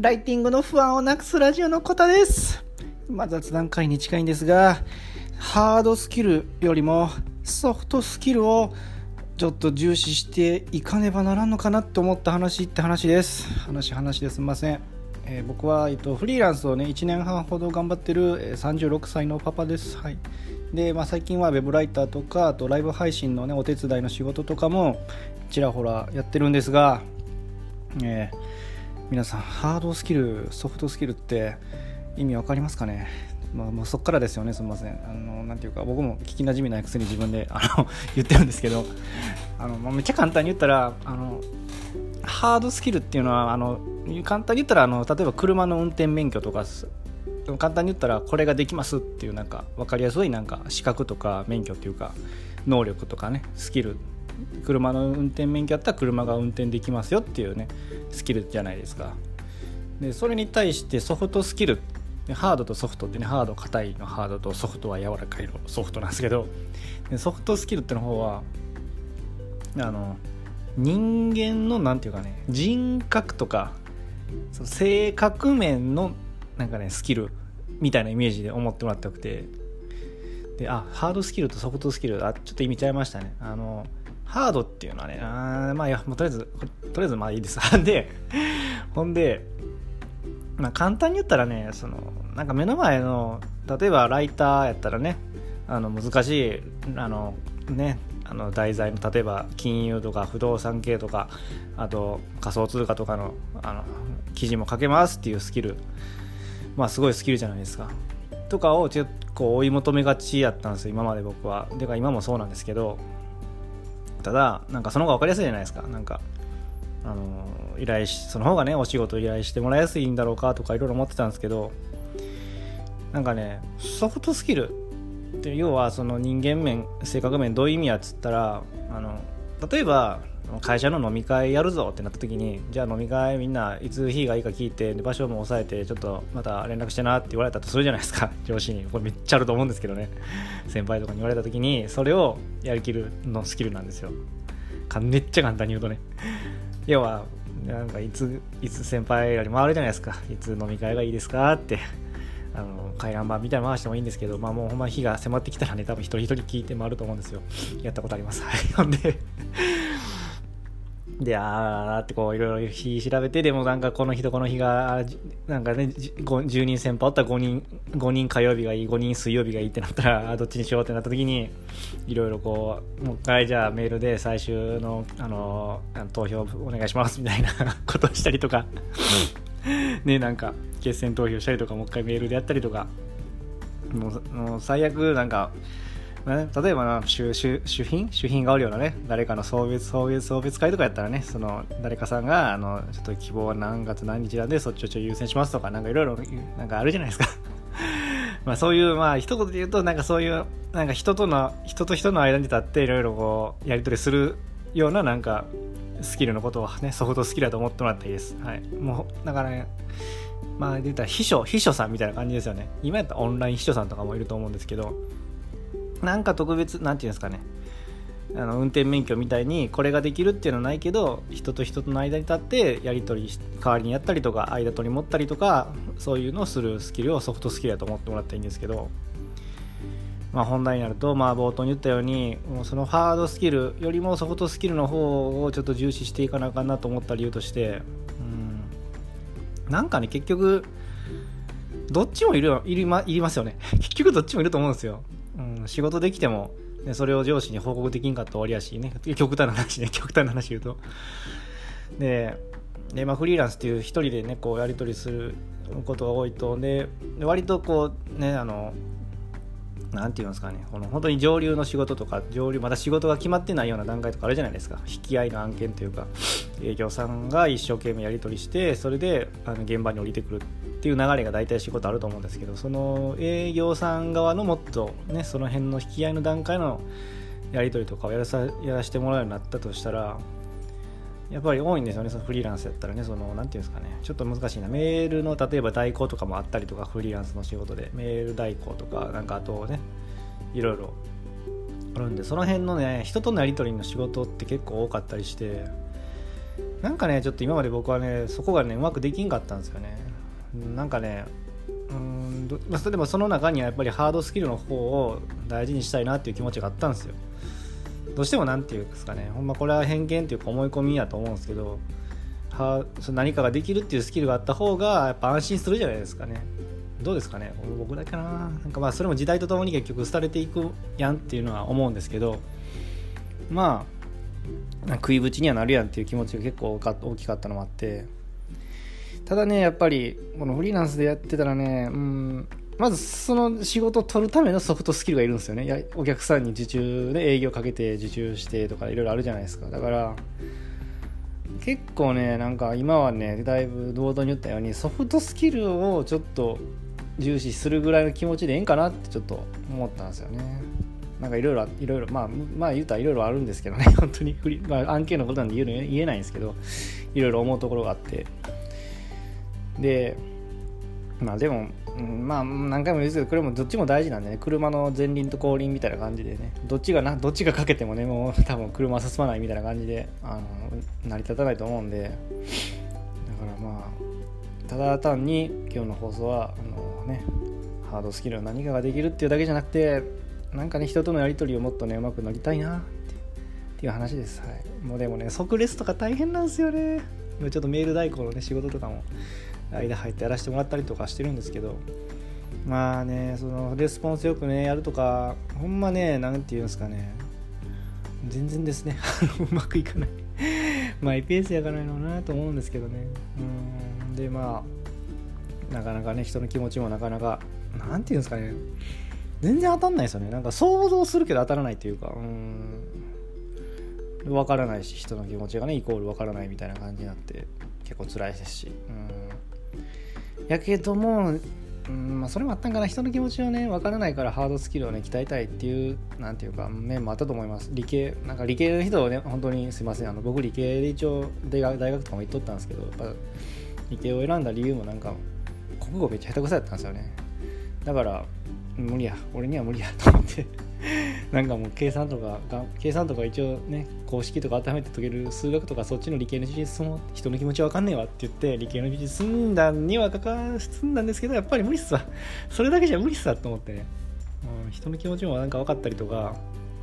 ライティングの不安をなくすラジオのコタです。まあ、雑談会に近いんですが、ハードスキルよりもソフトスキルをちょっと重視していかねばならんのかなと思った話って話です。話、話ですみません。えー、僕は、えっと、フリーランスをね、1年半ほど頑張ってる、え、36歳のパパです。はい。で、まあ、最近は web ライターとか、あとライブ配信のね、お手伝いの仕事とかもちらほらやってるんですが、えー、皆さんハードスキルソフトスキルって意味わかりますかね？まあ、もうそこからですよねすみませんあのなんていうか僕も聞きなじみないくせに自分であの 言ってるんですけど。あの、まあ、めっちゃ簡単に言ったらあのハードスキルっていうのはあの簡単に言ったらあの例えば車の運転免許とか簡単に言ったらこれができますっていうなんか分かりやすいなんか資格とか免許っていうか能力とかねスキル車の運転免許あったら車が運転できますよっていうねスキルじゃないですか。でそれに対してソフトスキルハードとソフトってねハード硬いのハードとソフトは柔らかいのソフトなんですけどでソフトスキルっての方はあの人間の何て言うかね人格とかその性格面のなんかねスキルみたいなイメージで思ってもらってよくて。であハードスキルとソフトスキルあちょっと意味ちゃいましたね。あのハードっていうのはね、あまあいや、もうとりあえず、とりあえずまあいいです。で、ほんで、まあ簡単に言ったらね、その、なんか目の前の、例えばライターやったらね、あの難しい、あの、ね、あの題材の例えば金融とか不動産系とかあと仮想通貨とかのあの記事も書けますっていうスキル。まあすごいスキルじゃないですか。とかを結構追い求めがちやったんですよ今まで僕は。でか今もそうなんですけどただなんかその方が分かりやすいじゃないですか。なんかあの依頼しその方がねお仕事依頼してもらいやすいんだろうかとかいろいろ思ってたんですけどなんかねソフトスキル。って要はその人間面性格面どういう意味やっつったらあの例えば会社の飲み会やるぞってなった時にじゃあ飲み会みんないつ日がいいか聞いて場所も押さえてちょっとまた連絡してなって言われたとするじゃないですか。上司に。これめっちゃあると思うんですけどね。先輩とかに言われた時にそれをやりきるのスキルなんですよ。めっちゃ簡単に言うとね。要はなんかいついつ先輩より回るじゃないですか。いつ飲み会がいいですかって。あの回覧板みたいな回してもいいんですけど、まあ、もうほんま日が迫ってきたらね多分一人一人聞いて回ると思うんですよ。やったことあります。はい。ほんでで、あーってこういろいろ日調べて、でもなんかこの日とこの日が、なんかね、10人先輩おったら5人、5人火曜日がいい、5人水曜日がいいってなったら、どっちにしようってなった時に、いろいろこう、もう一回じゃあメールで最終の、あの、投票お願いしますみたいな ことをしたりとか、ね、なんか決選投票したりとか、もう一回メールでやったりとか、もうもう最悪なんか、ね、例えばな主主主品主品がおるようなね。誰かの送別送別送別会とかやったらねその誰かさんがあのちょっと希望は何月何日なんでそっちをちょ優先しますとかなんかいろいろなんかあるじゃないですか。まあそういうまあ一言で言うとなんかそういうなんか人との人と人の間に立っていろいろこうやり取りするようななんかスキルのことをねソフトスキルだと思ってもらったらいいです。はい。もうだからねまあ言ったら秘書秘書さんみたいな感じですよね。今やったらオンライン秘書さんとかもいると思うんですけどなんか特別なんていうんですかね。あの運転免許みたいにこれができるっていうのはないけど人と人との間に立ってやり取り代わりにやったりとか間取り持ったりとかそういうのをするスキルをソフトスキルだと思ってもらったらいいんですけど、まあ、本題になると、まあ、冒頭に言ったようにもうそのハードスキルよりもソフトスキルの方をちょっと重視していかなあかんなと思った理由としてうん。なんかね結局どっちもいるいり,、ま、いりますよね。結局どっちもいると思うんですよ、仕事できても、ね、それを上司に報告できんかったら終わりやしね。極端な話ね。極端な話言うと。でで、まあ、フリーランスっていう一人でねこうやり取りすることが多いと。で割とこうねあのなんていうんですかね、この本当に上流の仕事とか、上流、まだ仕事が決まってないような段階とかあるじゃないですか、引き合いの案件というか、営業さんが一生懸命やり取りして、それであの現場に降りてくる。っていう流れが大体仕事あると思うんですけど、その営業さん側のもっとね、その辺の引き合いの段階のやり取りとかをやらさやらせてもらうようになったとしたら、やっぱり多いんですよね、そのフリーランスやったらね、その、なんていうんですかね、ちょっと難しいな、メールの例えば代行とかもあったりとか、フリーランスの仕事で、メール代行とか、なんかあとね、いろいろあるんで、その辺のね、人とのやり取りの仕事って結構多かったりして、なんかねちょっと今まで僕はねそこがねうまくできんかったんですよね。なんかねうんまあ、でもその中にはやっぱりハードスキルの方を大事にしたいなっていう気持ちがあったんですよ。どうしても何て言うんですかねほんまこれは偏見っていうか思い込みやと思うんですけどはそ何かができるっていうスキルがあった方がやっぱ安心するじゃないですかね。どうですかね僕だけかな。なんかまあそれも時代とともに結局廃れていくやんっていうのは思うんですけどまあ食いぶちにはなるやんっていう気持ちが結構大きかったのもあってただねやっぱりこのフリーランスでやってたらねうんまずその仕事を取るためのソフトスキルがいるんですよね。やお客さんに受注で営業かけて受注してとかいろいろあるじゃないですか。だから結構ねなんか今はねだいぶ堂々に言ったようにソフトスキルをちょっと重視するぐらいの気持ちでええんかなってちょっと思ったんですよね。なんかいろいろいろいろまあまあ言うたらいろいろあるんですけどね。本当にフリ、まあ、案件のことなんで言え言えないんですけどいろいろ思うところがあって。でまあでも、うん、まあ何回も言うんですけどこれもどっちも大事なんでね。車の前輪と後輪みたいな感じでね。どっちがなどっちがかけてもねもう多分車は進まないみたいな感じであの成り立たないと思うんで。だからまあただ単に今日の放送はあのねハードスキルは何かができるっていうだけじゃなくてなんかね人とのやり取りをもっとねうまくなりたいなっていう話です、はい、もうでもね即レスとか大変なんですよね。今ちょっとメール代行のね仕事とかも。間入ってやらせてもらったりとかしてるんですけどまあねそのレスポンスよくねやるとかほんまね何て言うんですかね全然ですね。うまくいかない。マイペースやからのなと思うんですけどね。うん。でまあなかなかね人の気持ちもなかなか何て言うんですかね。全然当たんないですよね。なんか想像するけど当たらないっていうかうん。分からないし人の気持ちがねイコール分からないみたいな感じになって結構辛いですし。うん。やけども、うんまあ、それもあったんかな。人の気持ちをね分からないからハードスキルをね鍛えたいっていうなんていうか面もあったと思います。理系なんか理系の人はね本当にすいません。あの僕理系で一応大学大学とかも行っとったんですけどやっぱ理系を選んだ理由もなんか国語めっちゃ下手くそやったんですよね。だから無理や。俺には無理や。と思って。なんかもう計算とかが計算とか一応ね公式とか温めて解ける数学とかそっちの理系の知識進も人の気持ちわかんねえわって言って理系の知識進んだにはかか進んだんですけどやっぱり無理っすわ。それだけじゃ無理っすわと思ってね、うん、人の気持ちもなんか分かったりとか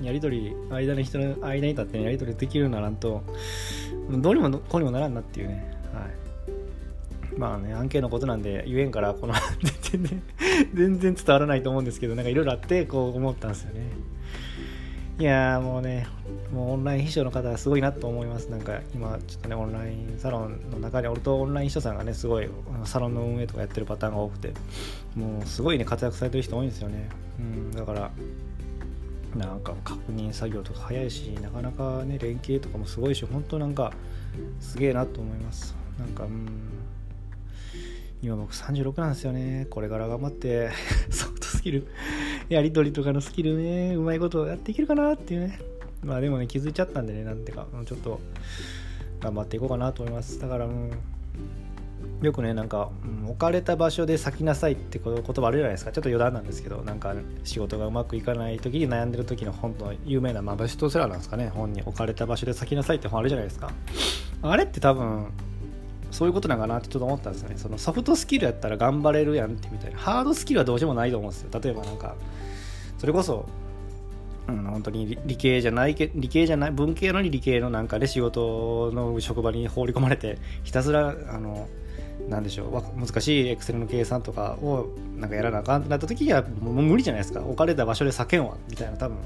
やり取り間の人の間に立ってやり取りできるようにならんとどうにもこうにもならんなっていうね。はい。まあね案件のことなんで言えんからこの 全然全然伝わらないと思うんですけどなんかいろいろあってこう思ったんですよね。いやもうねもうオンライン秘書の方はすごいなと思います。なんか今ちょっとねオンラインサロンの中に俺とオンライン秘書さんがねすごいサロンの運営とかやってるパターンが多くてもうすごいね活躍されてる人多いんですよね。うんだからなんか確認作業とか早いしなかなかね連携とかもすごいし本当なんかすげえなと思います。なんかうん。今僕36なんですよね。これから頑張って ソフトスキル、やり取りとかのスキルね、うまいことやっていけるかなっていうね。まあでもね、気づいちゃったんでね、なんてか、ちょっと頑張っていこうかなと思います。だから、うん、よくね、なんか、うん、置かれた場所で咲きなさいって言葉あるじゃないですか。ちょっと余談なんですけど、なんか仕事がうまくいかない時に悩んでる時の本の有名な、まあ、ベストセラーなんですかね。本に置かれた場所で咲きなさいって本あるじゃないですか。あれって多分、そういうことなんかなってちょっと思ったんですよね。そのソフトスキルやったら頑張れるやんってみたいな。ハードスキルはどうしてもないと思うんですよ。例えばなんかそれこそうん、本当に理系じゃない理系じゃない文系のに理系のなんかで仕事の職場に放り込まれてひたすらあのなんでしょう難しいエクセルの計算とかをなんかやらなあかんってなった時にはもう無理じゃないですか。置かれた場所で叫んわみたいな多分。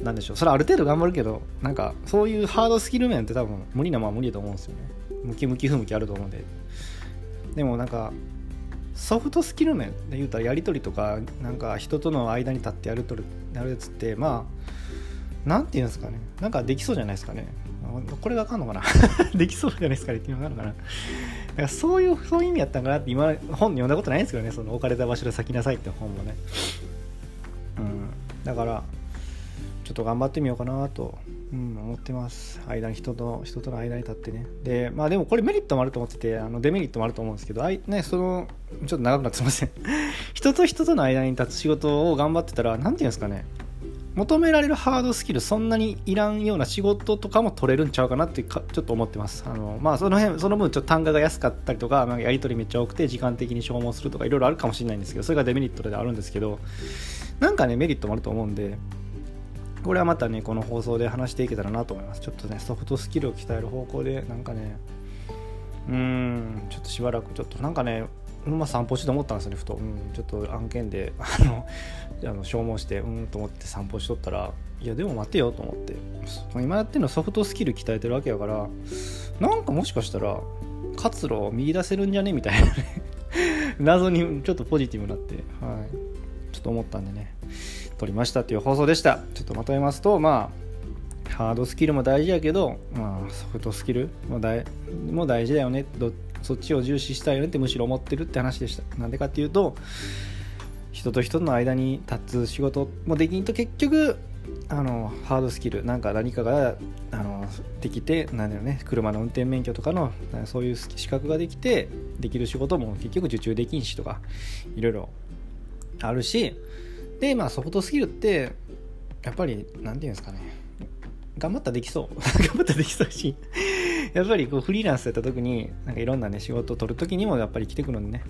なんでしょう。それある程度頑張るけどなんかそういうハードスキル面って多分無理なまま無理だと思うんですよね。ムキムキ不向きあると思うんで。でもなんかソフトスキル面で言うたらやり取りとかなんか人との間に立ってやるとるやるやつってまあなんて言うんですかね。なんかできそうじゃないですかね。これがあかんのかな。できそうじゃないですかねっていうのがあるのかな。だからそういうそういう意味やったんかなって今本読んだことないんですけどね。その置かれた場所で咲きなさいって本もね。うん。だからちょっと頑張ってみようかなとうん、思ってます。間に人と人との間に立ってね。でまあでもこれメリットもあると思っててあのデメリットもあると思うんですけどあい、ね、そのちょっと長くなってすみません。人と人との間に立つ仕事を頑張ってたら何て言うんですかね。求められるハードスキルそんなにいらんような仕事とかも取れるんちゃうかなってかちょっと思ってます。あのまあその辺その分ちょっと単価が安かったりとか、まあ、やり取りめっちゃ多くて時間的に消耗するとかいろいろあるかもしれないんですけどそれがデメリットであるんですけどなんかねメリットもあると思うんでこれはまたねこの放送で話していけたらなと思います。ちょっとねソフトスキルを鍛える方向でなんかねうーんちょっとしばらくちょっとなんかねまあ、散歩して思ったんですよねふと、うん、ちょっと案件で あのあの消耗してうんと思って散歩しとったらいやでも待てよと思って。今やってるのソフトスキル鍛えてるわけやからなんかもしかしたら活路を見出せるんじゃねみたいなね。謎にちょっとポジティブになって、はい、ちょっと思ったんでね。撮りましたっていう放送でした。ちょっとまとめますとまあハードスキルも大事やけど、まあ、ソフトスキルも大も大事だよね。どそっちを重視したいよねってむしろ思ってるって話でした。なんでかっていうと人と人の間に立つ仕事もできんと結局あのハードスキルなんか何かがあのできてなんだよね車の運転免許とかのそういう資格ができてできる仕事も結局受注できんしとかいろいろあるしでまあソフトスキルってやっぱり何て言うんですかね。頑張ったらできそう。頑張ったらできそうし やっぱりこうフリーランスやった時になんかいろんなね仕事を取る時にもやっぱり来てくるんでね。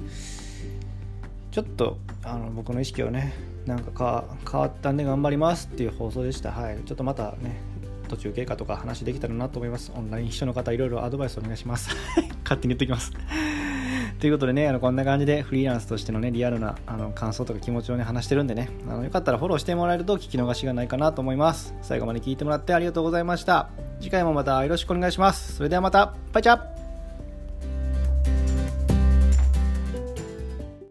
ちょっとあの僕の意識をねなんか変わったんで頑張りますっていう放送でした。はい。ちょっとまたね途中経過とか話できたらなと思います。オンライン秘書の方いろいろアドバイスお願いします。勝手に言っておきます。ということでね、あのこんな感じでフリーランスとしてのね、リアルなあの感想とか気持ちをね、話してるんでね、あのよかったらフォローしてもらえると聞き逃しがないかなと思います。最後まで聞いてもらってありがとうございました。次回もまたよろしくお願いします。それではまた、バイチャ